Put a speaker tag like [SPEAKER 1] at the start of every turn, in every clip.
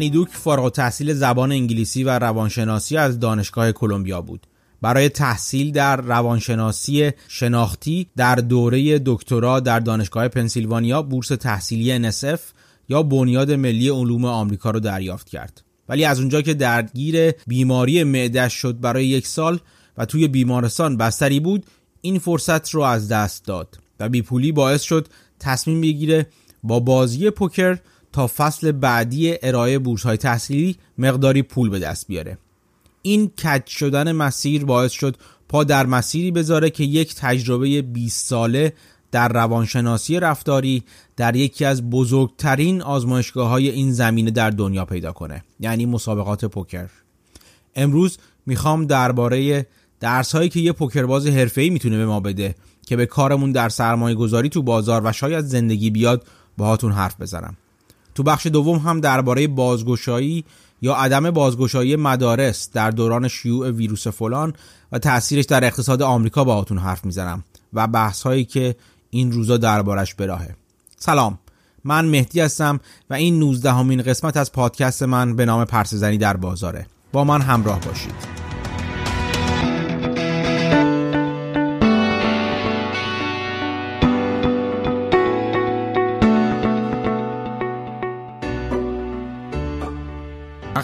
[SPEAKER 1] انیدوک فارغ تحصیل زبان انگلیسی و روانشناسی از دانشگاه کلمبیا بود. برای تحصیل در روانشناسی شناختی در دوره دکترا در دانشگاه پنسیلوانیا بورس تحصیلی NSF یا بنیاد ملی علوم آمریکا رو دریافت کرد. ولی از اونجا که درگیر بیماری معدش شد برای یک سال و توی بیمارستان بستری بود این فرصت رو از دست داد و بیپولی باعث شد تصمیم بگیره با بازی پوکر تا فصل بعدی ارائه بورس های تحصیلی مقداری پول به دست بیاره. این کج شدن مسیر باعث شد پا در مسیری بذاره که یک تجربه 20 ساله در روانشناسی رفتاری در یکی از بزرگترین آزمایشگاه های این زمینه در دنیا پیدا کنه یعنی مسابقات پوکر. امروز می‌خوام درباره درس هایی که یه پوکرباز حرفه‌ای می‌تونه به ما بده که به کارمون در سرمایه گذاری تو بازار و شاید زندگی بیاد باهاتون حرف بزنم. تو بخش دوم هم درباره بازگشایی یا عدم بازگشایی مدارس در دوران شیوع ویروس فلان و تاثیرش در اقتصاد آمریکا باهاتون حرف می‌زنم و بحث هایی که این روزا دربارش براهه سلام. من مهدی هستم و این 19 همین قسمت از پادکست من به نام پرسزنی در بازاره. با من همراه باشید.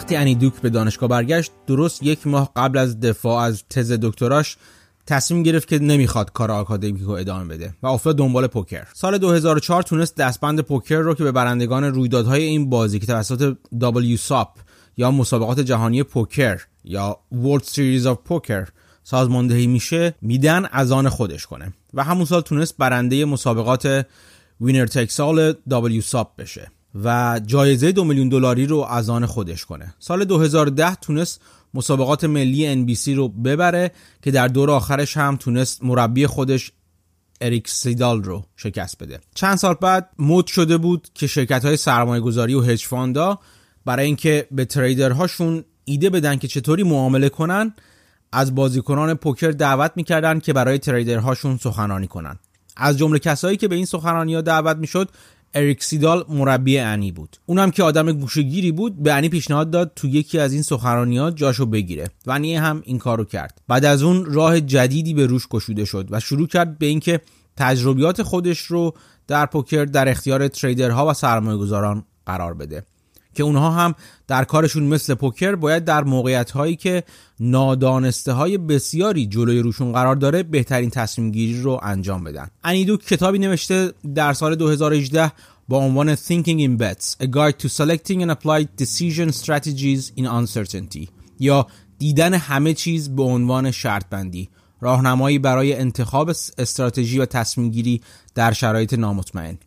[SPEAKER 1] وقتی انیدوک به دانشگاه برگشت درست یک ماه قبل از دفاع از تز دکتراش تصمیم گرفت که نمی‌خواد کار آکادمیک رو ادامه بده و افتاد دنبال پوکر. سال 2004 تونست دستبند پوکر رو که به برندگان رویدادهای این بازی که توسط WSOP یا مسابقات جهانی پوکر یا World Series of Poker سازماندهی میشه میدن از آن خودش کنه و همون سال تونست برنده مسابقات وینر تکسال WSOP بشه. و جایزه دو میلیون دلاری رو از آن خودش کنه. سال 2010 تونست مسابقات ملی NBC رو ببره که در دور آخرش هم تونست مربی خودش اریک سیدال رو شکست بده. چند سال بعد مد شده بود که شرکت های سرمایه گذاری و هج فاندا برای اینکه به تریدرهاشون ایده بدن که چطوری معامله کنن از بازیکنان پوکر دعوت می‌کردن که برای تریدرهاشون سخنرانی کنن. از جمله کسایی که به این سخنرانی ها دعوت می‌شد اریک سیدال مربی انی بود. اونم که آدم گوشگیری بود به انی پیشنهاد داد تو یکی از این سخنرانیات جاشو بگیره. و انی هم این کارو کرد. بعد از اون راه جدیدی به روش گشوده شد و شروع کرد به اینکه تجربیات خودش رو در پوکر در اختیار تریدرها و سرمایه‌گذاران قرار بده. که اونها هم در کارشون مثل پوکر باید در موقعیت هایی که نادانسته های بسیاری جلوی روشون قرار داره بهترین تصمیم گیری رو انجام بدن. انیدو کتابی نوشته در سال 2018 با عنوان Thinking in Bets A Guide to Selecting and Applied Decision Strategies in Uncertainty. یا دیدن همه چیز به عنوان شرط بندی راهنمایی برای انتخاب استراتژی و تصمیم گیری در شرایط نامطمئن.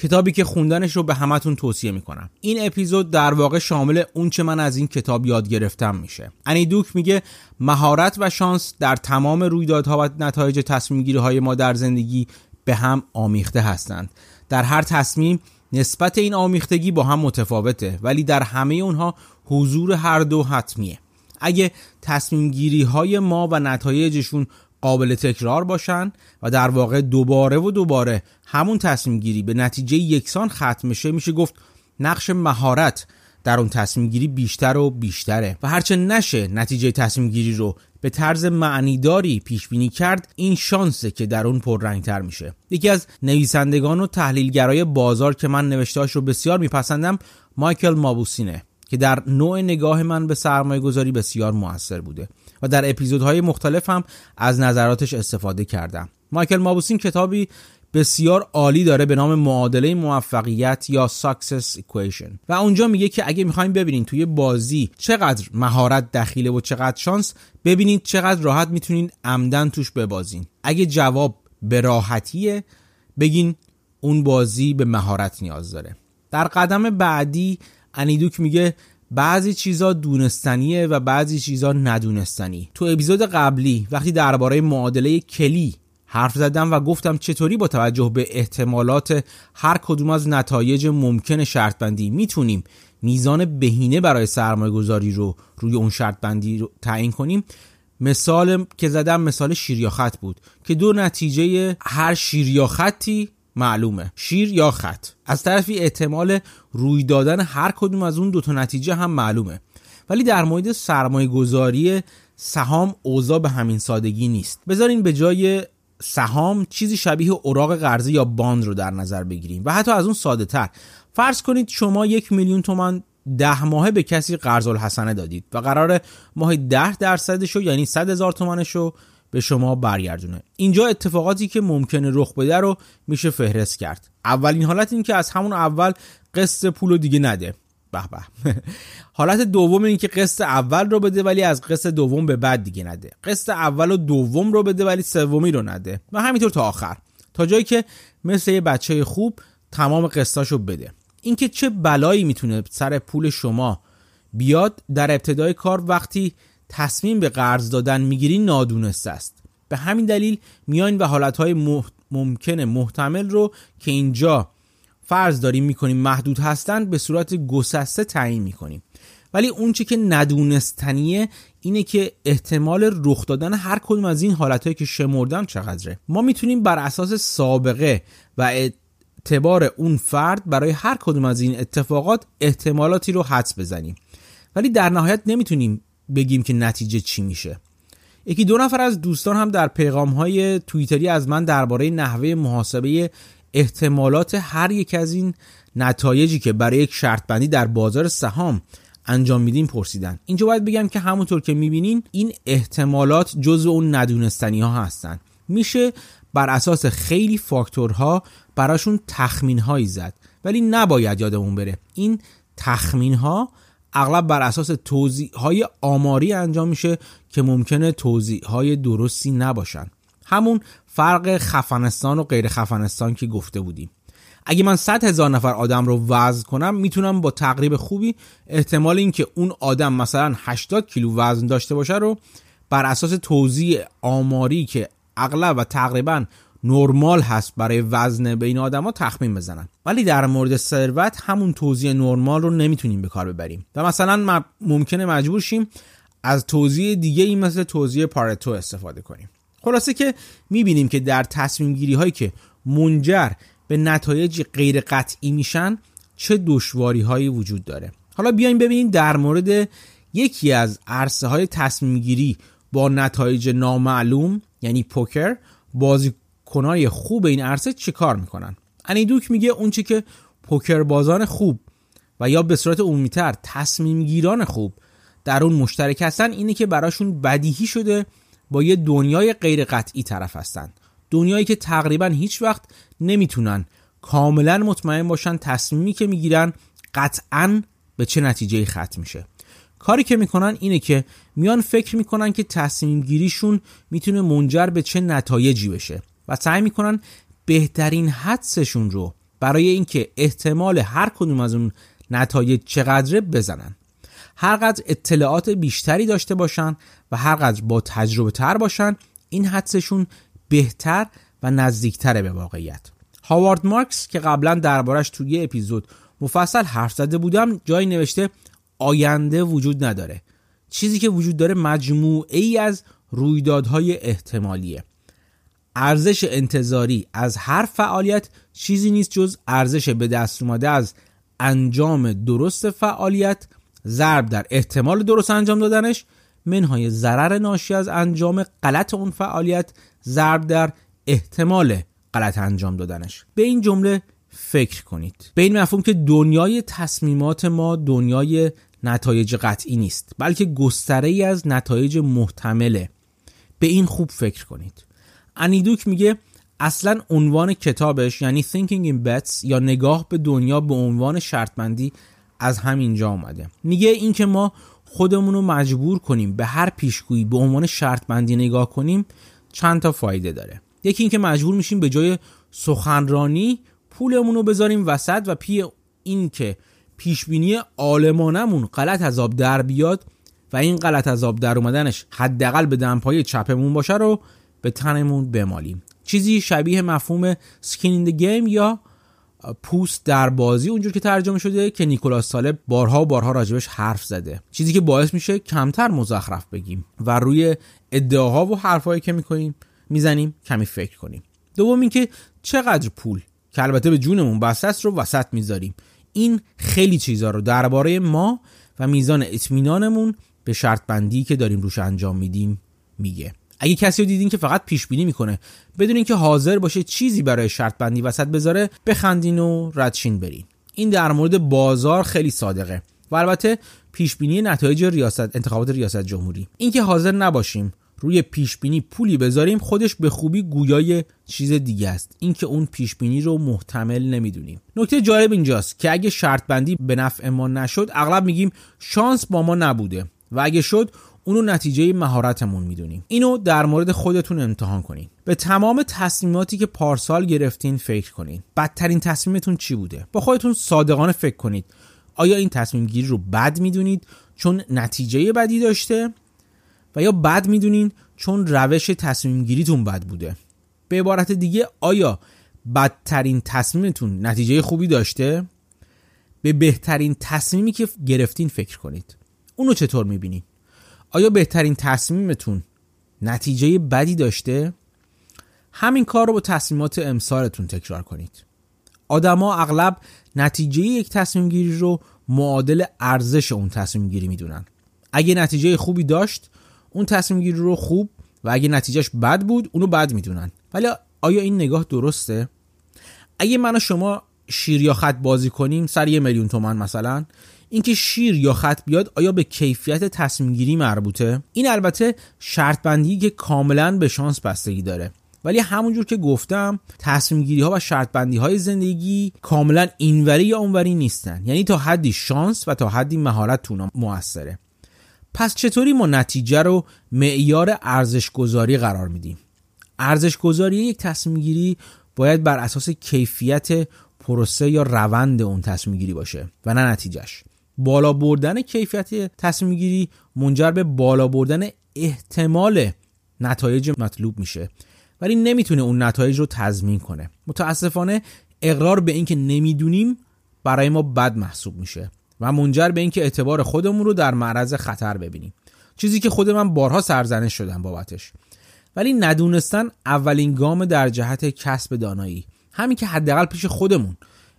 [SPEAKER 1] کتابی که خوندنش رو به همتون توصیه می‌کنم. این اپیزود در واقع شامل اون چه من از این کتاب یاد گرفتم میشه. انیدوک میگه مهارت و شانس در تمام رویدادها و نتایج تصمیم گیری های ما در زندگی به هم آمیخته هستند. در هر تصمیم نسبت این آمیختگی با هم متفاوته ولی در همه اونها حضور هر دو حتمیه. اگه تصمیم گیری های ما و نتایجشون قابل تکرار باشن و در واقع دوباره و دوباره همون تصمیم گیری به نتیجه یکسان ختم میشه میشه گفت نقش مهارت در اون تصمیم گیری بیشتر و بیشتره. و هرچه نشه نتیجه تصمیم گیری رو به طرز معنیداری پیش بینی کرد این شانسه که در اون پررنگتر میشه. یکی از نویسندگان و تحلیلگرای بازار که من نوشتهاش رو بسیار میپسندم مایکل مابوسینه که در نوع نگاه من به سرمایه گذاری بسیار موثر بوده. و در اپیزودهای مختلف هم از نظراتش استفاده کردم. مایکل مابوسین کتابی بسیار عالی داره به نام معادله موفقیت یا Success Equation. و اونجا میگه که اگه می‌خوایم ببینین توی بازی چقدر مهارت دخیله و چقدر شانس ببینید چقدر راحت می‌تونین عمدن توش ببازین. اگه جواب به راحتیه بگین اون بازی به مهارت نیاز داره. در قدم بعدی انیدوک میگه بعضی چیزا دونستنیه و بعضی چیزا ندونستنی. تو اپیزود قبلی وقتی درباره معادله کلی حرف زدم و گفتم چطوری با توجه به احتمالات هر کدوم از نتایج ممکن شرط بندی می‌تونیم میزان بهینه برای سرمایه گذاری رو روی اون شرط بندی رو تعیین کنیم؟ مثال که زدم مثال شیریاخت بود که دو نتیجه هر شیریاختی معلومه. شیر یا خط. از طرفی احتمال روی دادن هر کدوم از اون دوتا نتیجه هم معلومه. ولی در مورد سرمایه گذاری سهام اوضاع به همین سادگی نیست. بذارین به جای سهام چیزی شبیه اوراق قرضه یا باند رو در نظر بگیریم و حتی از اون ساده تر. فرض کنید شما یک میلیون تومن ده ماهه به کسی قرض الحسنه دادید و قرار ماه ده درصدشو یعنی صد هزار تومنشو به شما برگردونه. اینجا اتفاقاتی که ممکنه رخ بده رو میشه فهرست کرد. اولین حالت این که از همون اول قسط پول دیگه نده. به به. حالت دوم این که قسط اول رو بده ولی از قسط دوم به بعد دیگه نده. قسط اول و دوم رو بده ولی سومی رو نده. و همینطور تا آخر. تا جایی که مثل یه بچه خوب تمام قسطاشو بده. اینکه چه بلایی می‌تونه سر پول شما بیاد در ابتدای کار وقتی تصمیم به قرض دادن می‌گیری نادونسته است. به همین دلیل میاین و حالتهای محت... ممکنه محتمل رو که اینجا فرض داریم می‌کنیم محدود هستند به صورت گسسته تعیین می‌کنیم. ولی اون چی که ندونستنیه اینه که احتمال رخ دادن هر کدوم از این حالتهایی که شمردم چقدره. ما می‌تونیم بر اساس سابقه و اعتبار اون فرد برای هر کدوم از این اتفاقات احتمالاتی رو حدس بزنیم. ولی در نهایت نمی‌تونیم بگیم که نتیجه چی میشه. یکی دو نفر از دوستان هم در پیغام های توییتری از من درباره نحوه محاسبه احتمالات هر یک از این نتایجی که برای یک شرط بندی در بازار سهام انجام میدیم پرسیدن. اینجا باید بگم که همونطور که می‌بینین این احتمالات جزو اون ندونستنی ها هستن. میشه بر اساس خیلی فاکتورها براشون تخمین هایی زد. ولی نباید یادمون بره. این تخمین ها اغلب بر اساس توضیح های آماری انجام میشه که ممکنه توضیح های درستی نباشن. همون فرق خفنستان و غیر خفنستان که گفته بودیم. اگه من 100 هزار نفر آدم رو وزن کنم می‌تونم با تقریب خوبی احتمال اینکه اون آدم مثلا 80 کیلو وزن داشته باشه رو بر اساس توضیح آماری که اغلب و تقریبا نرمال هست برای وزن بین آدما تخمین بزنن. ولی در مورد ثروت همون توضیح نرمال رو نمی‌تونیم به کار ببریم. و مثلا ممکنه مجبور شیم از توضیح دیگه ای مثل توضیح پارتو استفاده کنیم. خلاصه که می‌بینیم که در تصمیم گیری هایی که منجر به نتایج غیر قطعی میشن چه دشواری هایی وجود داره. حالا بیایم ببینیم در مورد یکی از عرصه های تصمیم گیری با نتایج نامعلوم یعنی پوکر بازیکنای خوب این عرصه چه کار می‌کنن؟ انیدوک میگه اون چی که پوکر بازان خوب و یا به صورت عمومیتر تصمیم گیران خوب در اون مشترک هستن اینه که براشون بدیهی شده با یه دنیای غیر قطعی طرف هستن. دنیایی که تقریبا هیچ وقت نمی‌تونن کاملا مطمئن باشن تصمیمی که می‌گیرن قطعا به چه نتیجه ختم میشه. کاری که می‌کنن اینه که میان فکر می‌کنن که تصمیم گیریشون می‌تونه منجر به چه نتایجی بشه. و سعی می‌کنن بهترین حدسشون رو برای اینکه احتمال هر کدوم از اون نتایج چقدره بزنن. هرقدر اطلاعات بیشتری داشته باشن و هرقدر با تجربه تر باشن این حدسشون بهتر و نزدیکتره به واقعیت. هاوارد مارکس که قبلا دربارش توی یه اپیزود مفصل حرف زده بودم جایی نوشته آینده وجود نداره. چیزی که وجود داره مجموعه ای از رویدادهای احتمالیه. ارزش انتظاری از هر فعالیت چیزی نیست جز ارزش به دست اومده از انجام درست فعالیت ضرب در احتمال درست انجام دادنش منهای ضرر ناشی از انجام غلط اون فعالیت ضرب در احتمال غلط انجام دادنش. به این جمله فکر کنید. به این مفهوم که دنیای تصمیمات ما دنیای نتایج قطعی نیست بلکه گستره ای از نتایج محتمله. به این خوب فکر کنید. انیدوک میگه اصلا عنوان کتابش یعنی Thinking in Bets یا نگاه به دنیا به عنوان شرطمندی از همینجا آمده میگه اینکه ما خودمون رو مجبور کنیم به هر پیشگویی به عنوان شرط بندی نگاه کنیم چند تا فایده داره. یکی اینکه مجبور میشیم به جای سخنرانی پولمون رو بذاریم وسط و پی اینکه پیشبینی آلمانمون غلط از آب در بیاد و این غلط از آب در اومدنش حداقل به دمپای چپمون باشه رو به تنمون بمالیم. چیزی شبیه مفهوم سکین این گیم یا پوست در بازی اونجور که ترجمه شده که نیکولاس ساله بارها و بارها راجبش حرف زده. چیزی که باعث میشه کمتر مزخرف بگیم و روی ادعاها و حرفهایی که می‌کنیم می‌زنیم کمی فکر کنیم. دوم اینکه چقدر پول که البته به جونمون بسست رو وسط می‌ذاریم. این خیلی چیزها رو درباره ما و میزان اطمینانمون به شرط بندی که داریم روش انجام میدیم میگه. اگه کسی رو دیدین که فقط پیش بینی می‌کنه بدون اینکه حاضر باشه چیزی برای شرط بندی وسط بذاره بخندین و ردشین برین. این در مورد بازار خیلی صادقه و البته پیش بینی نتایج ریاست انتخابات ریاست جمهوری. اینکه حاضر نباشیم روی پیش بینی پولی بذاریم خودش به خوبی گویای چیز دیگه است. اینکه اون پیش بینی رو محتمل نمی‌دونیم. نکته جالب اینجاست که اگه شرط بندی به نفع ما نشد اغلب میگیم شانس با ما نبوده و اگه شد اونو نتیجه مهارتمون می‌دونیم. اینو در مورد خودتون امتحان کنین. به تمام تصمیماتی که پارسال گرفتین فکر کنین. بدترین تصمیمتون چی بوده؟ با خودتون صادقانه فکر کنید. آیا این تصمیم گیری رو بد می‌دونید چون نتیجه بدی داشته؟ و یا بد می‌دونین چون روش تصمیم گیریتون بد بوده؟ به عبارت دیگه آیا بدترین تصمیمتون نتیجه خوبی داشته؟ به بهترین تصمیمی که گرفتین فکر کنید. اونو چطور می‌بینید؟ آیا بهترین تصمیمتون نتیجه بدی داشته؟ همین کار رو با تصمیمات امسالتون تکرار کنید. آدما اغلب نتیجه یک تصمیم گیری رو معادل ارزش اون تصمیم گیری می‌دونن. اگه نتیجه خوبی داشت اون تصمیم گیری رو خوب و اگه نتیجهش بد بود اونو بد می‌دونن. ولی آیا این نگاه درسته؟ اگه من و شما شیر یا خط بازی کنیم سر یه میلیون تومن مثلا اینکه شیر یا خط بیاد آیا به کیفیت تصمیم گیری مربوطه؟ این البته شرط بندی که کاملا به شانس بستگی داره. ولی همونجور که گفتم تصمیم گیری ها و شرط بندی های زندگی کاملا اینوری یا اونوری نیستن. یعنی تا حدی شانس و تا حدی مهارت تو موثره. پس چطوری ما نتیجه رو معیار ارزش گذاری قرار میدیم؟ ارزش گذاری یک تصمیم گیری باید بر اساس کیفیت پروسه یا روند اون تصمیم گیری باشه و نه نتیجهش بالا بردن کیفیت تصمیم گیری منجر به بالا بردن احتمال نتایج مطلوب میشه. ولی نمی‌تونه اون نتایج رو تضمین کنه. متاسفانه اقرار به اینکه نمی‌دونیم برای ما بد محسوب میشه و منجر به اینکه اعتبار خودمون رو در معرض خطر ببینیم. چیزی که خود من بارها سرزنش شدم بابتش. ولی ندونستن اولین گام در جهت کسب دانایی. همین که حداقل پیش خودمون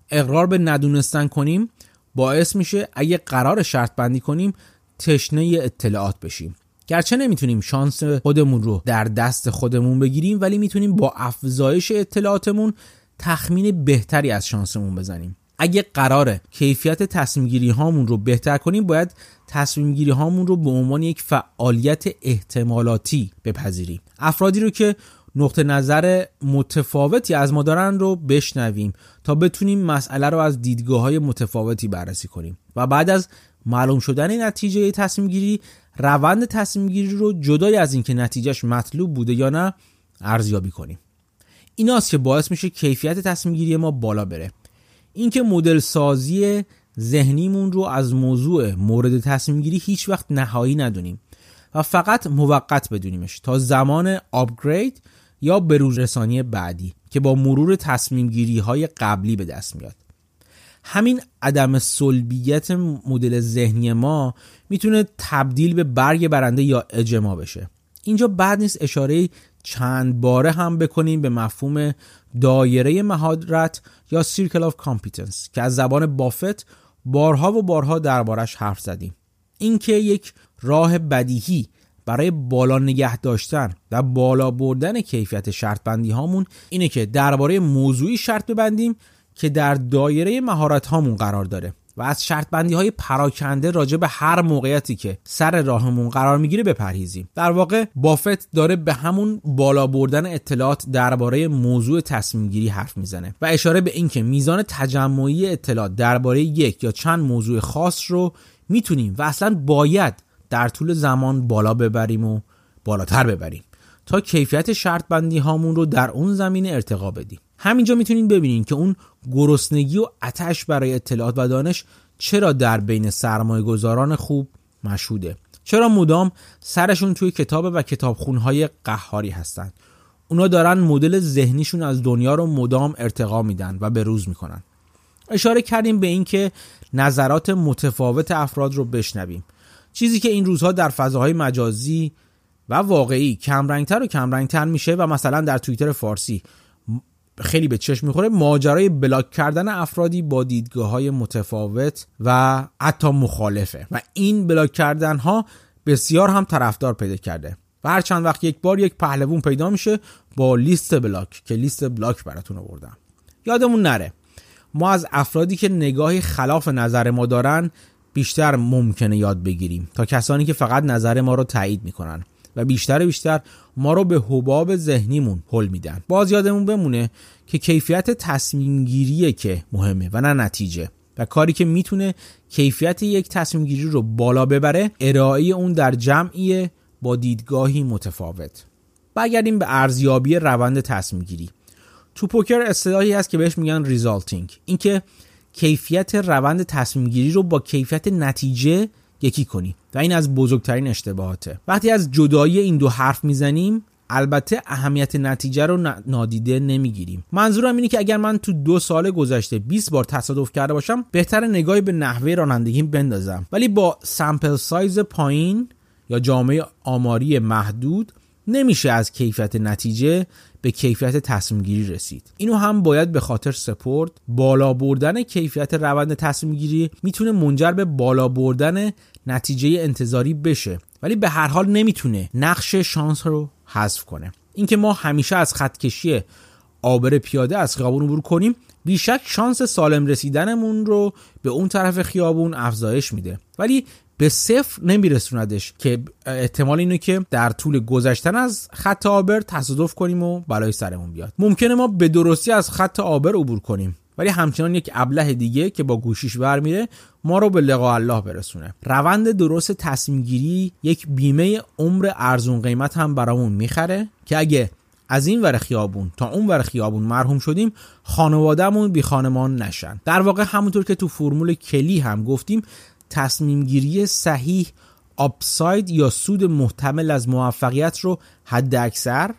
[SPEAKER 1] اقرار به ندونستن کنیم باعث میشه اگه قرار شرط بندی کنیم تشنه اطلاعات بشیم. گرچه نمی‌تونیم شانس خودمون رو در دست خودمون بگیریم ولی می‌تونیم با افزایش اطلاعاتمون تخمین بهتری از شانسمون بزنیم. اگه قراره کیفیت تصمیم گیری هامون رو بهتر کنیم باید تصمیم گیری هامون رو به عنوان یک فعالیت احتمالاتی بپذیریم. افرادی رو که نقطه نظر متفاوتی از ما دارن رو بشنویم تا بتونیم مسئله رو از دیدگاه های متفاوتی بررسی کنیم. و بعد از معلوم شدن نتیجه تصمیم گیری روند تصمیم گیری رو جدای از اینکه نتیجهش مطلوب بوده یا نه ارزیابی کنیم. ایناست که باعث میشه کیفیت تصمیم گیری ما بالا بره. اینکه مدل سازی ذهنیمون رو از موضوع مورد تصمیم گیری هیچ وقت نهایی ندونیم و فقط موقت بدونیمش تا زمان آپگرید یا بروز رسانی بعدی که با مرور تصمیم گیری های قبلی به دست میاد. همین عدم سلبیت مدل ذهنی ما می‌تونه تبدیل به برگ برنده یا اجما بشه. اینجا بعد نیست اشاره چند باره هم بکنیم به مفهوم دایره مهارت یا Circle of Competence که از زبان بافت بارها و بارها دربارش حرف زدیم. اینکه یک راه بدیهی برای بالا نگه داشتن و بالا بردن کیفیت شرط بندی هامون اینه که درباره موضوعی شرط ببندیم که در دایره مهارت هامون قرار داره و از شرط بندی های پراکنده راجع به هر موقعیتی که سر راهمون قرار می‌گیره بپرهیزیم. در واقع بافت داره به همون بالا بردن اطلاعات درباره موضوع تصمیم گیری حرف می‌زنه و اشاره به اینکه میزان تجمعی اطلاعات درباره یک یا چند موضوع خاص رو می‌تونیم و اصلا باید در طول زمان بالا ببریم و بالاتر ببریم تا کیفیت شرط بندی هامون رو در اون زمینه ارتقا بدیم. همینجا می‌تونین ببینین که اون گرسنگی و اتش برای اطلاعات و دانش چرا در بین سرمایه گذاران خوب مشهوده؟ چرا مدام سرشون توی کتاب و کتابخونهای قهاری هستن؟ اونا دارن مدل ذهنیشون از دنیا رو مدام ارتقا میدن و به روز می‌کنن. اشاره کردیم به اینکه نظرات متفاوت افراد رو بشنویم. چیزی که این روزها در فضاهای مجازی و واقعی کمرنگتر و کمرنگتر میشه و مثلا در توییتر فارسی خیلی به چشم می‌خوره ماجرای بلاک کردن افرادی با دیدگاه های متفاوت و حتی مخالفه و این بلاک کردن ها بسیار هم طرفدار پیدا کرده و هر چند وقت یک بار یک پهلوون پیدا میشه با لیست بلاک که لیست بلاک براتون آوردم. یادمون نره ما از افرادی که نگاهی خلاف نظر ما دارن بیشتر ممکنه یاد بگیریم تا کسانی که فقط نظر ما رو تایید می‌کنن و بیشتر بیشتر ما رو به حباب ذهنیمون هل میدن. باز یادمون بمونه که کیفیت تصمیم گیریه که مهمه و نه نتیجه. و کاری که می‌تونه کیفیت یک تصمیم گیری رو بالا ببره ارائه اون در جمعی با دیدگاهی متفاوت. برگردیم به ارزیابی روند تصمیم گیری تو پوکر اصطلاحی هست که بهش میگن resulting اینکه کیفیت روند تصمیم گیری رو با کیفیت نتیجه یکی کنی و این از بزرگترین اشتباهاته. وقتی از جدایی این دو حرف می‌زنیم البته اهمیت نتیجه رو نادیده نمی‌گیریم. منظورم اینه که اگر من تو دو سال گذشته 20 بار تصادف کرده باشم بهتر نگاهی به نحوه رانندگیم بندازم. ولی با سمپل سایز پایین یا جامعه آماری محدود نمیشه از کیفیت نتیجه به کیفیت تصمیم گیری رسید. اینو هم باید به خاطر سپورت بالا بردن کیفیت روند تصمیم گیری می‌تونه منجر به بالا بردن نتیجه انتظاری بشه ولی به هر حال نمی‌تونه نقش شانس رو حذف کنه. اینکه ما همیشه از خط کشی آبر پیاده از خیابون عبور کنیم بیشک شانس سالم رسیدنمون رو به اون طرف خیابون افزایش میده. ولی به صفر نمیرسوندش که احتمال اینه که در طول گذشتن از خط آبر تصادف کنیم و بلای سرمون بیاد. ممکنه ما به درستی از خط آبر عبور کنیم ولی همچنان یک ابله دیگه که با گوشیش برمیره ما رو به لقا الله برسونه. روند درست تصمیم گیری یک بیمه عمر ارزون قیمت هم برامون می‌خره که اگه از این ور خیابون تا اون ور خیابون مرحوم شدیم خانوادهمون بی خانمان نشن. در واقع همونطور که تو فرمول کلی هم گفتیم تصمیم گیری صحیح آپساید یا سود محتمل از موفقیت رو حد اکثر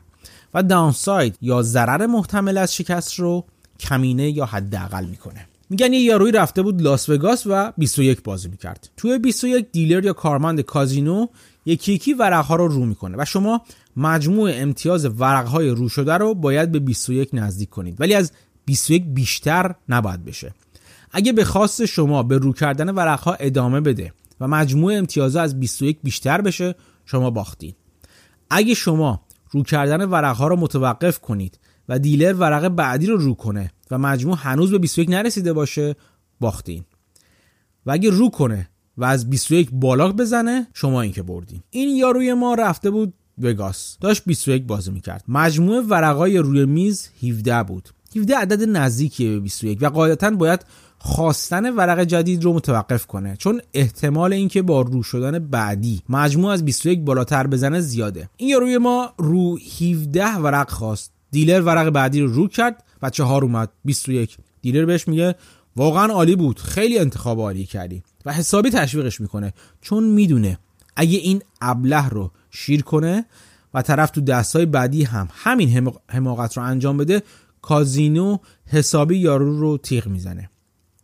[SPEAKER 1] و داونساید یا ضرر محتمل از شکست رو کمینه یا حداقل می‌کنه. میگن یه یاروی رفته بود لاس وگاس و 21 بازی می‌کرد. توی 21 دیلر یا کارمند کازینو یکی یکی ورقها رو رو می‌کنه و شما مجموع امتیاز ورقهای رو شده رو باید به 21 نزدیک کنید. ولی از 21 بیشتر نباید بشه. اگه به خواست شما به رو کردن ورقها ادامه بده و مجموع امتیازها از 21 بیشتر بشه شما باختید اگه شما رو کردن ورقها رو متوقف کنید و دیلر ورق بعدی رو رو کنه و مجموع هنوز به 21 نرسیده باشه باختین. و اگه رو کنه و از 21 بالا بزنه شما این که بردین. این یاروی ما رفته بود وگاس. داشت 21 بازی می‌کرد. مجموع ورقای روی میز 17 بود. 17 عدد نزدیکیه به 21 و قاعدتا باید خواستن ورق جدید رو متوقف کنه. چون احتمال اینکه با رو شدن بعدی مجموع از 21 بالاتر بزنه زیاده. این یاروی ما رو 17 ورق خواست. دیلر ورق بعدی رو رو کرد و چهار اومد. 21 دیلر بهش میگه واقعا عالی بود. خیلی انتخاب عالی کردی. و حسابی تشویقش می‌کنه. چون می‌دونه اگه این ابله رو شیر کنه و طرف تو دستای بعدی هم همین حماقت رو انجام بده کازینو حسابی یارو رو تیغ می‌زنه.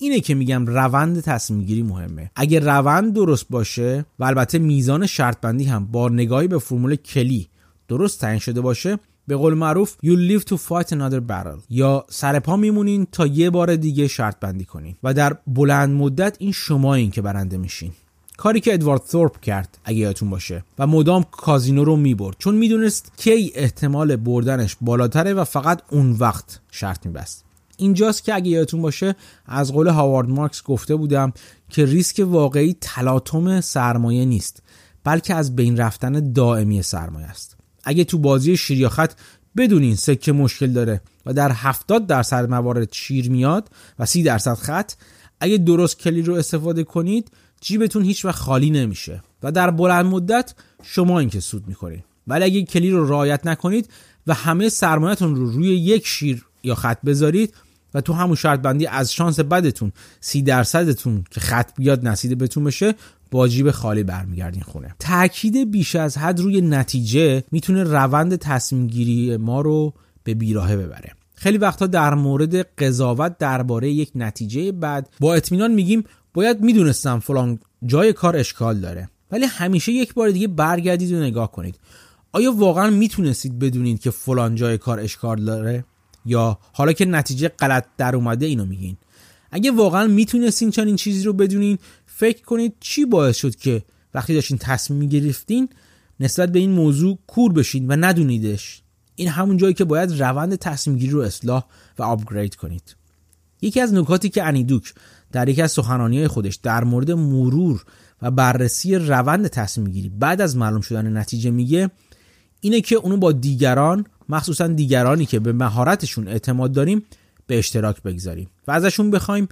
[SPEAKER 1] اینه که میگم روند تصمیم گیری مهمه. اگه روند درست باشه و البته میزان شرط بندی هم با نگاهی به فرمول کلی درست تعیین شده باشه به قول معروف you live to fight another battle. یا سرپا میمونین تا یه بار دیگه شرط بندی کنین. و در بلند مدت این شما این که برنده میشین. کاری که ادوارد ثورپ کرد اگه یادتون باشه. و مدام کازینو رو می‌برد. چون می‌دونست کی احتمال بردنش بالاتره و فقط اون وقت شرط میبست. اینجاست که اگه یادتون باشه از قول هاوارد مارکس گفته بودم که ریسک واقعی تلاطم سرمایه نیست بلکه از بین رفتن دائمی سرمایه است. اگه تو بازی شیر بدونین سکه مشکل داره و در 70 درصد موارد شیر میاد و 30 درصد خط اگه درست کلی رو استفاده کنید جیبتون هیچ وقت خالی نمیشه و در بلند مدت شما این که سود می‌کنید ولی اگه کلی رو رعایت نکنید و همه سرمایهتون رو روی یک شیر یا خط بذارید و تو همون شرط بندی از شانس بدتون سی درصدتون که خط بیاد نصیده بهتون بشه با جیب خالی برمیگردین خونه. تاکید بیش از حد روی نتیجه می‌تونه روند تصمیم گیری ما رو به بیراهه ببره. خیلی وقتا در مورد قضاوت درباره یک نتیجه بعد با اطمینان میگیم باید می‌دونستم فلان جای کار اشکال داره. ولی همیشه یک بار دیگه برگردید و نگاه کنید. آیا واقعا می‌تونستید بدونید که فلان جای کار اشکال داره؟ یا حالا که نتیجه غلط در اومده اینو میگین. اگه واقعا می‌تونستین چنین چیزی رو بدونین فکر کنید چی باعث شد که وقتی داشتین تصمیم می‌گرفتین نسبت به این موضوع کور بشین و ندونیدش. این همون جایی که باید روند تصمیم گیری رو اصلاح و آپگرید کنید. یکی از نکاتی که انیدوک در یکی از سخنانی خودش در مورد مرور و بررسی روند تصمیم گیری بعد از معلوم شدن نتیجه میگه اینه که اونو با دیگران مخصوصا دیگرانی که به مهارتشون اعتماد داریم به اشتراک بگذاریم و ازشون بخوایم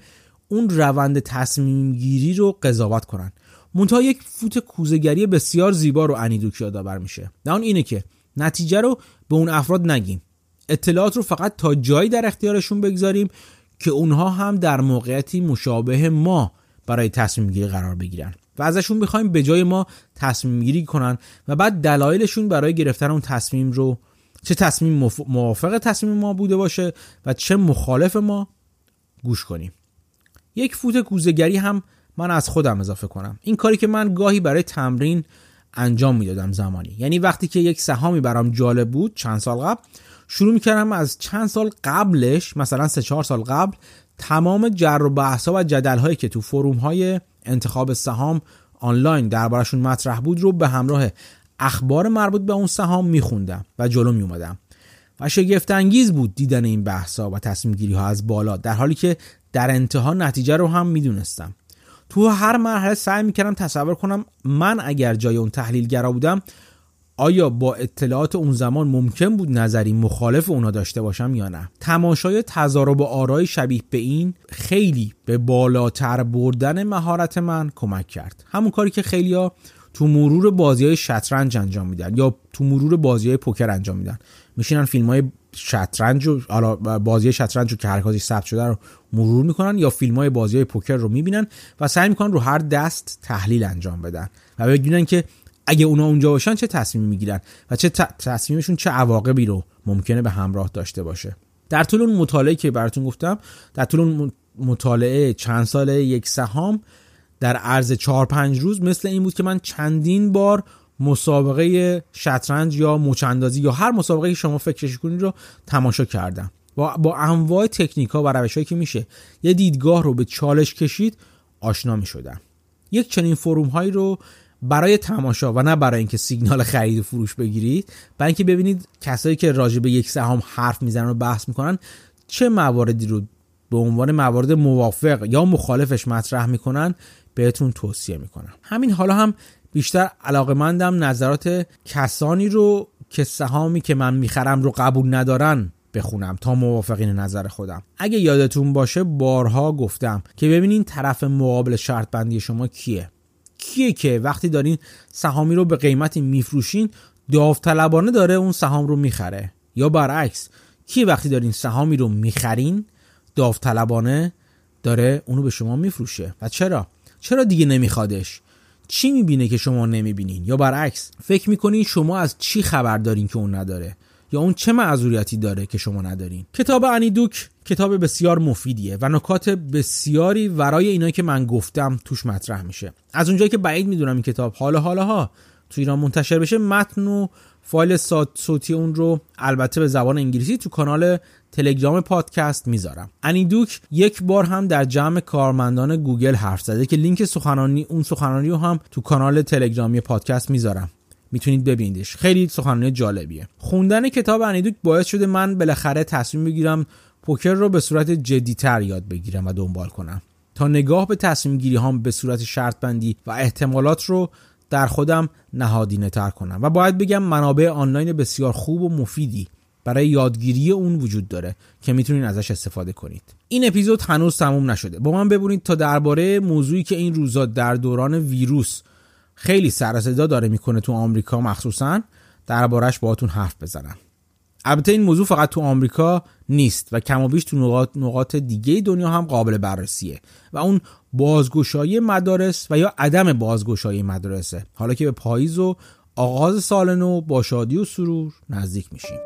[SPEAKER 1] اون روند تصمیم گیری رو قضاوت کنن. منتها یک فوت کوزگری بسیار زیبا رو انیدوک یادآور میشه. نه اون اینه که نتیجه رو به اون افراد نگیم. اطلاعات رو فقط تا جایی در اختیارشون بگذاریم که اونها هم در موقعیتی مشابه ما برای تصمیم گیری قرار بگیرن. و ازشون بخوایم به جای ما تصمیم گیری کنن و بعد دلایلشون برای گرفتن اون تصمیم رو چه تصمیم موافق تصمیم ما بوده باشه و چه مخالف ما گوش کنیم. یک فوت کوزگری هم من از خودم اضافه کنم. این کاری که من گاهی برای تمرین انجام می‌دادم زمانی. یعنی وقتی که یک سهامی برام جالب بود چند سال قبل شروع می‌کردم از چند سال قبلش مثلا سه چهار سال قبل تمام جر و بحث و جدل هایی که تو فروم های انتخاب سهام آنلاین دربارشون مطرح بود رو به همراه اخبار مربوط به اون سهام میخوندم و جلو میومدم و شگفت انگیز بود دیدن این بحثا و تصمیم گیری ها از بالا در حالی که در انتها نتیجه رو هم می‌دونستم. تو هر مرحله سعی می‌کردم تصور کنم من اگر جای اون تحلیلگرا بودم آیا با اطلاعات اون زمان ممکن بود نظری مخالف اونا داشته باشم یا نه؟ تماشای تضارب آرای شبیه به این خیلی به بالاتر بردن مهارت من کمک کرد. همون کاری که خیلیا تو مرور بازی های شطرنج انجام میدن یا تو مرور بازی های پوکر انجام میدن. میشینن فیلم های شطرنج و بازی شطرنج رو که حرکاتش ثبت شده رو مرور می‌کنن یا فیلم های بازی های پوکر رو می‌بینن و سعی می‌کنن رو هر دست تحلیل انجام بدن و ببینن که اگه اونا اونجا باشن چه تصمیمی می‌گیرن و چه تصمیمشون چه عواقبی رو ممکنه به همراه داشته باشه. در طول اون مطالعه که براتون گفتم در طول اون مطالعه چند ساله یک سهام در عرض 4 5 روز مثل این بود که من چندین بار مسابقه شطرنج یا مچندازی یا هر مسابقه که شما فکرش کنید رو تماشا کردم. با با انواع تکنیک ها و روش که میشه یه دیدگاه رو به چالش کشید آشنا می شدم یک چنین فروم هایی رو برای تماشا و نه برای اینکه سیگنال خرید و فروش بگیرید برای اینکه ببینید کسایی که راجع به یک سهام حرف می‌زنن و بحث می‌کنن چه مواردی رو به عنوان موارد موافق یا مخالفش مطرح می‌کنن بهتون توصیه می‌کنم. همین حالا هم بیشتر علاقمندم نظرات کسانی رو که سهامی که من می‌خرم رو قبول ندارن بخونم تا موافقین نظر خودم. اگه یادتون باشه بارها گفتم که ببینین طرف مقابل شرط بندی شما کیه؟ کیه که وقتی دارین سهامی رو به قیمتی میفروشین داوطلبانه داره اون سهام رو می‌خره؟ یا برعکس کی وقتی دارین سهامی رو می‌خرین داوطلبانه داره اونو به شما میفروشه. و چرا؟ چرا دیگه نمیخوادش؟ چی می‌بینه که شما نمی‌بینین؟ یا برعکس فکر می‌کنین شما از چی خبر دارین که اون نداره؟ یا اون چه معذوریتی داره که شما ندارین؟ کتاب انیدوک کتاب بسیار مفیدیه و نکات بسیاری ورای اینایی که من گفتم توش مطرح میشه. از اونجایی که بعید می‌دونم این کتاب حالا حالا ها تو ایران منتشر بشه متن و فایل صوتی اون رو البته به زبان انگلیسی تو کانال تلگرام پادکست می‌ذارم. انی دوک یک بار هم در جمع کارمندان گوگل حرف زده که لینک سخنانی اون سخنانی رو هم تو کانال تلگرامی پادکست می‌ذارم. می‌تونید ببینیدش. خیلی سخنرانی جالبیه. خوندن کتاب انی دوک باعث شده من بالاخره تصمیم بگیرم پوکر رو به صورت جدیتر یاد بگیرم و دنبال کنم. تا نگاهم به تصمیم گیری هم به صورت شرط بندی و احتمالات رو در خودم نهادینه تر کنم. و باید بگم منابع آنلاین بسیار خوب و مفیدی برای یادگیری اون وجود داره که می‌تونید ازش استفاده کنید. این اپیزود هنوز تموم نشده. با من ببینید تا درباره موضوعی که این روزا در دوران ویروس خیلی سر داره می‌کنه تو آمریکا مخصوصا دربارش باهاتون حرف بزنم. البته این موضوع فقط تو آمریکا نیست و کم و بیش تو نقاط, نقاط دیگه دنیا هم قابل بررسیه. و اون بازگشایی مدارس و یا عدم بازگشایی مدارسه حالا که به پاییز و آغاز سال نو با شادی و سرور نزدیک میشیم.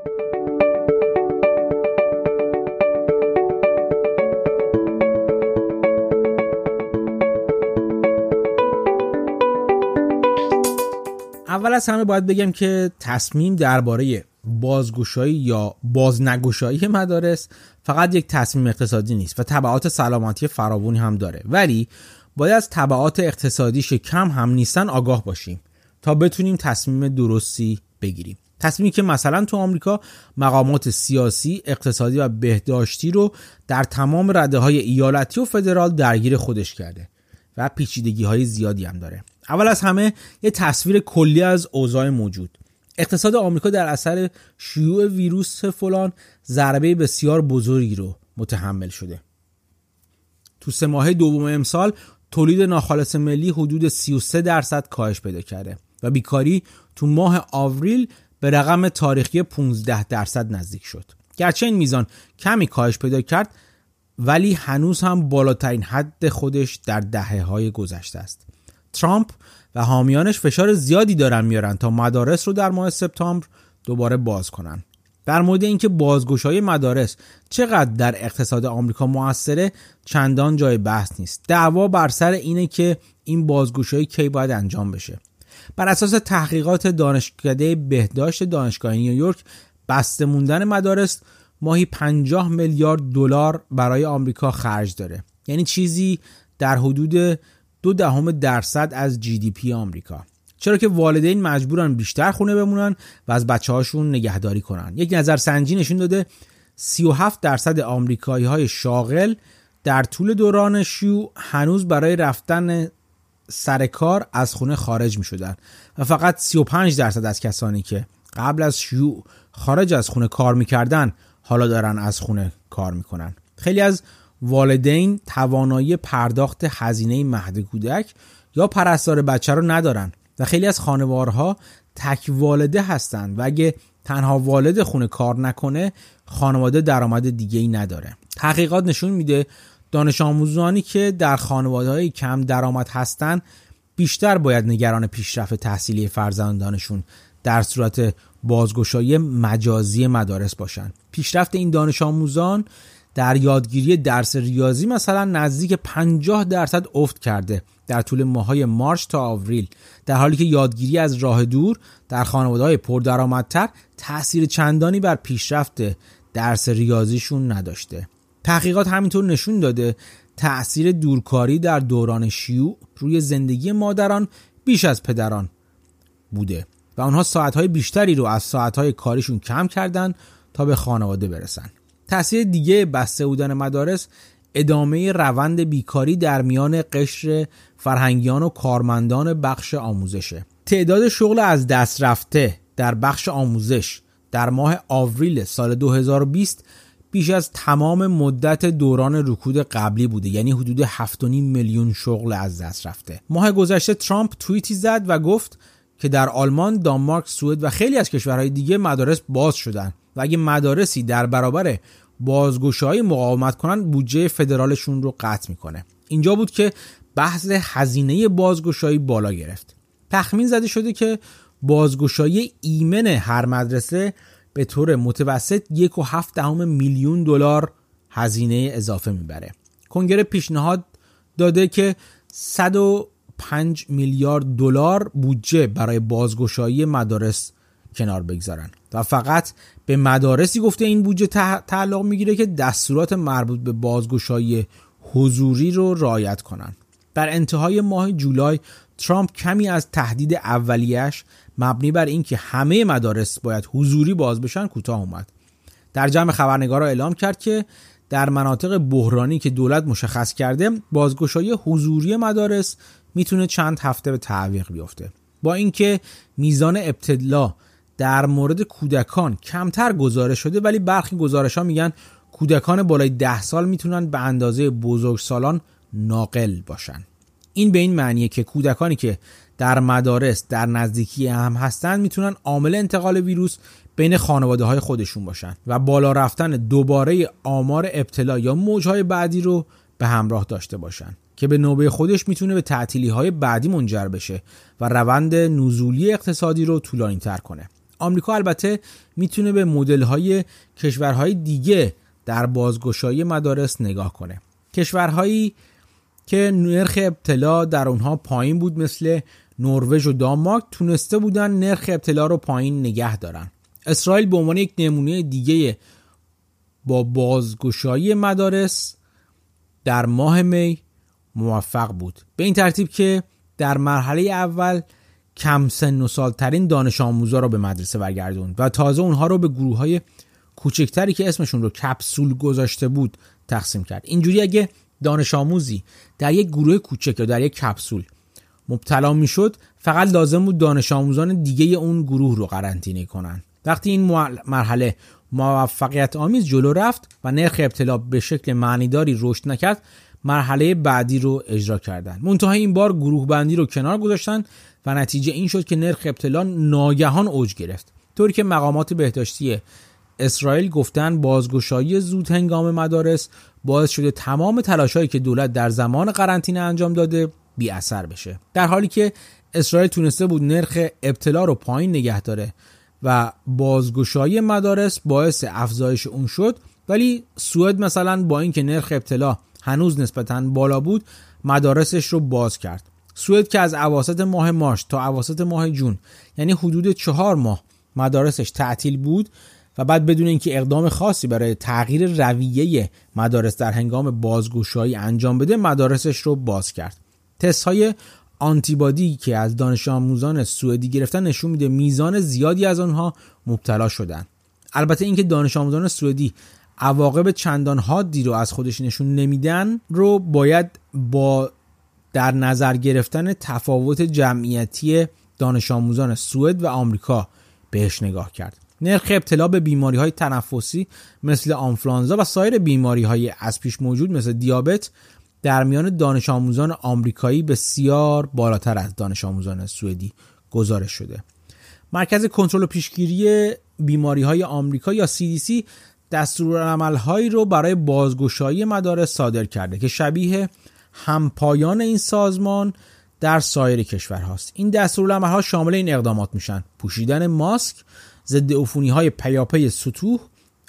[SPEAKER 1] اول از همه باید بگم که تصمیم درباره بازگشایی یا بازنگشایی مدارس فقط یک تصمیم اقتصادی نیست و تبعات سلامتی فراوانی هم داره ولی باید از تبعات اقتصادیش کم هم نیستن آگاه باشیم تا بتونیم تصمیم درستی بگیریم تصمیمی که مثلا تو آمریکا مقامات سیاسی، اقتصادی و بهداشتی رو در تمام رده های ایالتی و فدرال درگیر خودش کرده و پیچیدگی های زیادی هم داره. اول از همه یه تصویر کلی از اوضاع موجود. اقتصاد آمریکا در اثر شیوع ویروس فلان ضربه بسیار بزرگی رو متحمل شده. تو سه ماه دوم امسال تولید ناخالص ملی حدود 33 درصد کاهش پیدا کرده و بیکاری تو ماه آوریل به رقم تاریخی 15 درصد نزدیک شد گرچه این میزان کمی کاهش پیدا کرد ولی هنوز هم بالاترین حد خودش در دهه های گذشته است ترامپ و حامیانش فشار زیادی دارن میارن تا مدارس رو در ماه سپتامبر دوباره باز کنن. در مورد اینکه بازگشایی مدارس چقدر در اقتصاد آمریکا موثره چندان جای بحث نیست. دعوا بر سر اینه که این بازگشایی کی باید انجام بشه. بر اساس تحقیقات دانشکده بهداشت دانشگاه نیویورک بسته موندن مدارس ماهی 50 میلیارد دلار برای آمریکا خرج داره. یعنی چیزی در حدود دو دهم درصد از جی دی پی آمریکا. چرا که والدین مجبورن بیشتر خونه بمونن و از بچه هاشون نگهداری کنن. یک نظر سنجی نشون داده 37 درصد آمریکایی های شاغل در طول دوران شیوع هنوز برای رفتن سر کار از خونه خارج می شدن و فقط 35 درصد از کسانی که قبل از شیوع خارج از خونه کار می‌کردن حالا دارن از خونه کار می‌کنن. خیلی از والدین توانایی پرداخت هزینه مهد کودک یا پرستار بچه رو ندارن و خیلی از خانوارها تک والده هستند و اگه تنها والد خونه کار نکنه خانواده درآمد دیگه ای نداره تحقیقات نشون میده دانش آموزانی که در خانواده های کم درآمد هستند بیشتر باید نگران پیشرفت تحصیلی فرزندانشون در صورت بازگشایی مجازی مدارس باشند. پیشرفت این دانش آموزان در یادگیری درس ریاضی مثلا نزدیک 50 درصد افت کرده در طول ماهای مارچ تا آوریل. در حالی که یادگیری از راه دور در خانواده های پردرآمدتر تاثیر چندانی بر پیشرفت درس ریاضیشون نداشته. تحقیقات همینطور نشون داده تأثیر دورکاری در دوران شیوع روی زندگی مادران بیش از پدران بوده و آنها ساعتهای بیشتری رو از ساعتهای کاریشون کم کردن تا به خانواده برسن. تأثیر دیگه بسته بودن مدارس ادامه روند بیکاری در میان قشر فرهنگیان و کارمندان بخش آموزشه. تعداد شغل از دست رفته در بخش آموزش در ماه آوریل سال 2020 بیش از تمام مدت دوران رکود قبلی بوده یعنی حدود 7.5 میلیون شغل از دست رفته. ماه گذشته ترامپ توییتی زد و گفت که در آلمان، دانمارک، سوئد و خیلی از کشورهای دیگه مدارس باز شدن. و اگه مدارسی در برابر بازگشایی مقاومت کنن بودجه فدرالشون رو قطع می‌کنه. اینجا بود که بحث هزینه بازگشایی بالا گرفت. تخمین زده شده که بازگشایی ایمن هر مدرسه به طور متوسط یک و هفت دهم میلیون دلار هزینه اضافه می‌بره. کنگره پیشنهاد داده که 105 میلیارد دلار بودجه برای بازگشایی مدارس کنار بگذارن. و فقط به مدارسی گفته این بودجه تعلق می‌گیره که دستورات مربوط به بازگشایی حضوری رو رعایت کنن. در انتهای ماه جولای ترامپ کمی از تهدید اولیش مبنی بر اینکه همه مدارس باید حضوری باز بشن کوتاه اومد. در جمع خبرنگارا اعلام کرد که در مناطق بحرانی که دولت مشخص کرده بازگشایی حضوری مدارس می‌تونه چند هفته به تعویق بیفته. با اینکه میزان ابتلا در مورد کودکان کمتر گزارش شده ولی برخی گزارش ها میگن کودکان بالای ده سال می‌تونن به اندازه بزرگسالان ناقل باشن. این به این معنیه که کودکانی که در مدارس در نزدیکی هم هستند می‌تونن عامل انتقال ویروس بین خانواده های خودشون باشن و بالا رفتن دوباره آمار ابتلا یا موجهای بعدی رو به همراه داشته باشن که به نوبه خودش می‌تونه به تعطیلی های بعدی منجر بشه و روند نزولی اقتصادی رو طولانی تر کنه. آمریکا البته می‌تونه به مدل های کشورهای دیگه در بازگشایی مدارس نگاه کنه. کشورهایی که نرخ ابتلا در اونها پایین بود مثل نروژ و دانمارک تونسته بودن نرخ ابتلا رو پایین نگه دارن. اسرائیل به عنوان یک نمونه دیگه با بازگشایی مدارس در ماه می موفق بود. به این ترتیب که در مرحله اول کم سن و سالترین دانش آموزا رو به مدرسه برگردوند و تازه اونها رو به گروه های کوچکتری که اسمشون رو کپسول گذاشته بود تقسیم کرد. اینجوری اگه دانش آموزی در یک گروه کوچک یا در یک کپسول مبتلا می‌شد فقط لازم بود دانش آموزان دیگه اون گروه رو قرنطینه کنن. وقتی این مرحله موفقیت آمیز جلو رفت و نرخ ابتلا به شکل معنیداری رشد نکرد مرحله بعدی رو اجرا کردن. منتها این بار گروه بندی رو کنار گذاشتن و نتیجه این شد که نرخ ابتلا ناگهان اوج گرفت. طوری که مقامات بهداشتی اسرائیل گفتن بازگشایی زود هنگام مدارس باعث شده تمام تلاشهایی که دولت در زمان قرنطینه انجام داده بی اثر بشه. در حالی که اسرائیل تونسته بود نرخ ابتلا رو پایین نگه داره و بازگشایی مدارس باعث افزایش اون شد ولی سوئد مثلا با اینکه نرخ ابتلا هنوز نسبتا بالا بود مدارسش رو باز کرد. سوئد که از اواسط ماه مارس تا اواسط ماه جون یعنی حدود چهار ماه مدارسش تعطیل بود و بعد بدون اینکه اقدام خاصی برای تغییر رویه مدارس در هنگام بازگشایی انجام بده مدارسش رو باز کرد. تست های آنتیبادی که از دانش آموزان سوئدی گرفتن نشون میده میزان زیادی از آنها مبتلا شدن. البته اینکه دانش آموزان سوئدی عواقب چندان حادی رو از خودش نشون نمیدن رو باید با در نظر گرفتن تفاوت جمعیتی دانش آموزان سوئد و آمریکا بهش نگاه کرد. نرخ ابتلا به بیماری های تنفسی مثل آنفلانزا و سایر بیماری های از پیش موجود مثل دیابت در میان دانش آموزان آمریکایی بسیار بالاتر از دانش آموزان سوئدی گزارش شده. مرکز کنترل و پیشگیری بیماری های آمریکا یا CDC هایی رو برای بازگشایی مدارس صادر کرده که شبیه همپایان این سازمان در سایر کشورهاست این ها شامل این اقدامات میشن. پوشیدن ماسک ضد عفونی های پیاپی سطوح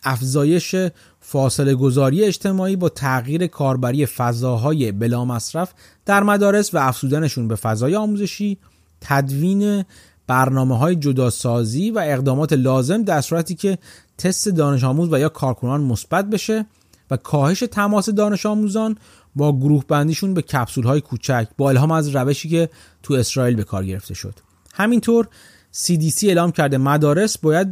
[SPEAKER 1] افزایش فاصله گذاری اجتماعی با تغییر کاربری فضاهای بلا مصرف در مدارس و افزودنشون به فضای آموزشی تدوین برنامه های جداسازی و اقدامات لازم در صورتی که تست دانش آموز و یا کارکنان مثبت بشه. و کاهش تماس دانش آموزان با گروه بندیشون به کپسول های کوچک با الهام از روشی که تو اسرائیل به کار گرفته شد. همینطور CDC اعلام کرده مدارس باید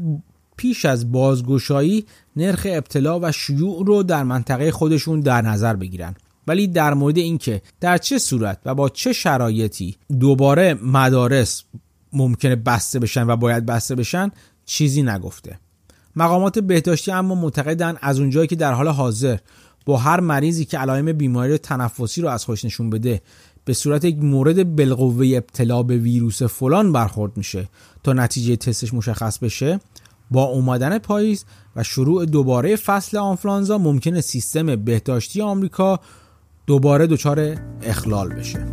[SPEAKER 1] پیش از بازگشایی نرخ ابتلا و شیوع رو در منطقه خودشون در نظر بگیرن. ولی در مورد اینکه در چه صورت و با چه شرایطی دوباره مدارس ممکنه بسته بشن و باید بسته بشن چیزی نگفته. مقامات بهداشتی اما معتقدن از اونجایی که در حال حاضر با هر مریضی که علائم بیماری تنفسی رو از خودش نشون بده به صورت یک مورد بالقوه ابتلا به ویروس فلان برخورد میشه تا نتیجه تستش مشخص بشه با اومدن پاییز و شروع دوباره فصل آنفلانزا ممکنه سیستم بهداشتی آمریکا دوباره دچار اخلال بشه.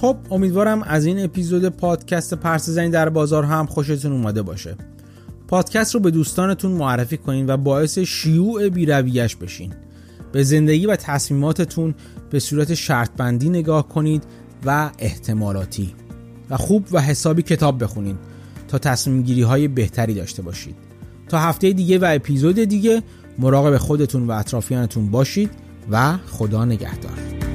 [SPEAKER 1] خب امیدوارم از این اپیزود پادکست پرس زنی در بازار هم خوشتون اومده باشه. پادکست رو به دوستانتون معرفی کنین و باعث شیوع بیرویش بشین. به زندگی و تصمیماتتون به صورت شرط بندی نگاه کنید و احتمالاتی و خوب و حسابی کتاب بخونید تا تصمیم گیری های بهتری داشته باشید. تا هفته دیگه و اپیزود دیگه مراقب خودتون و اطرافیانتون باشید و خدا نگهدار.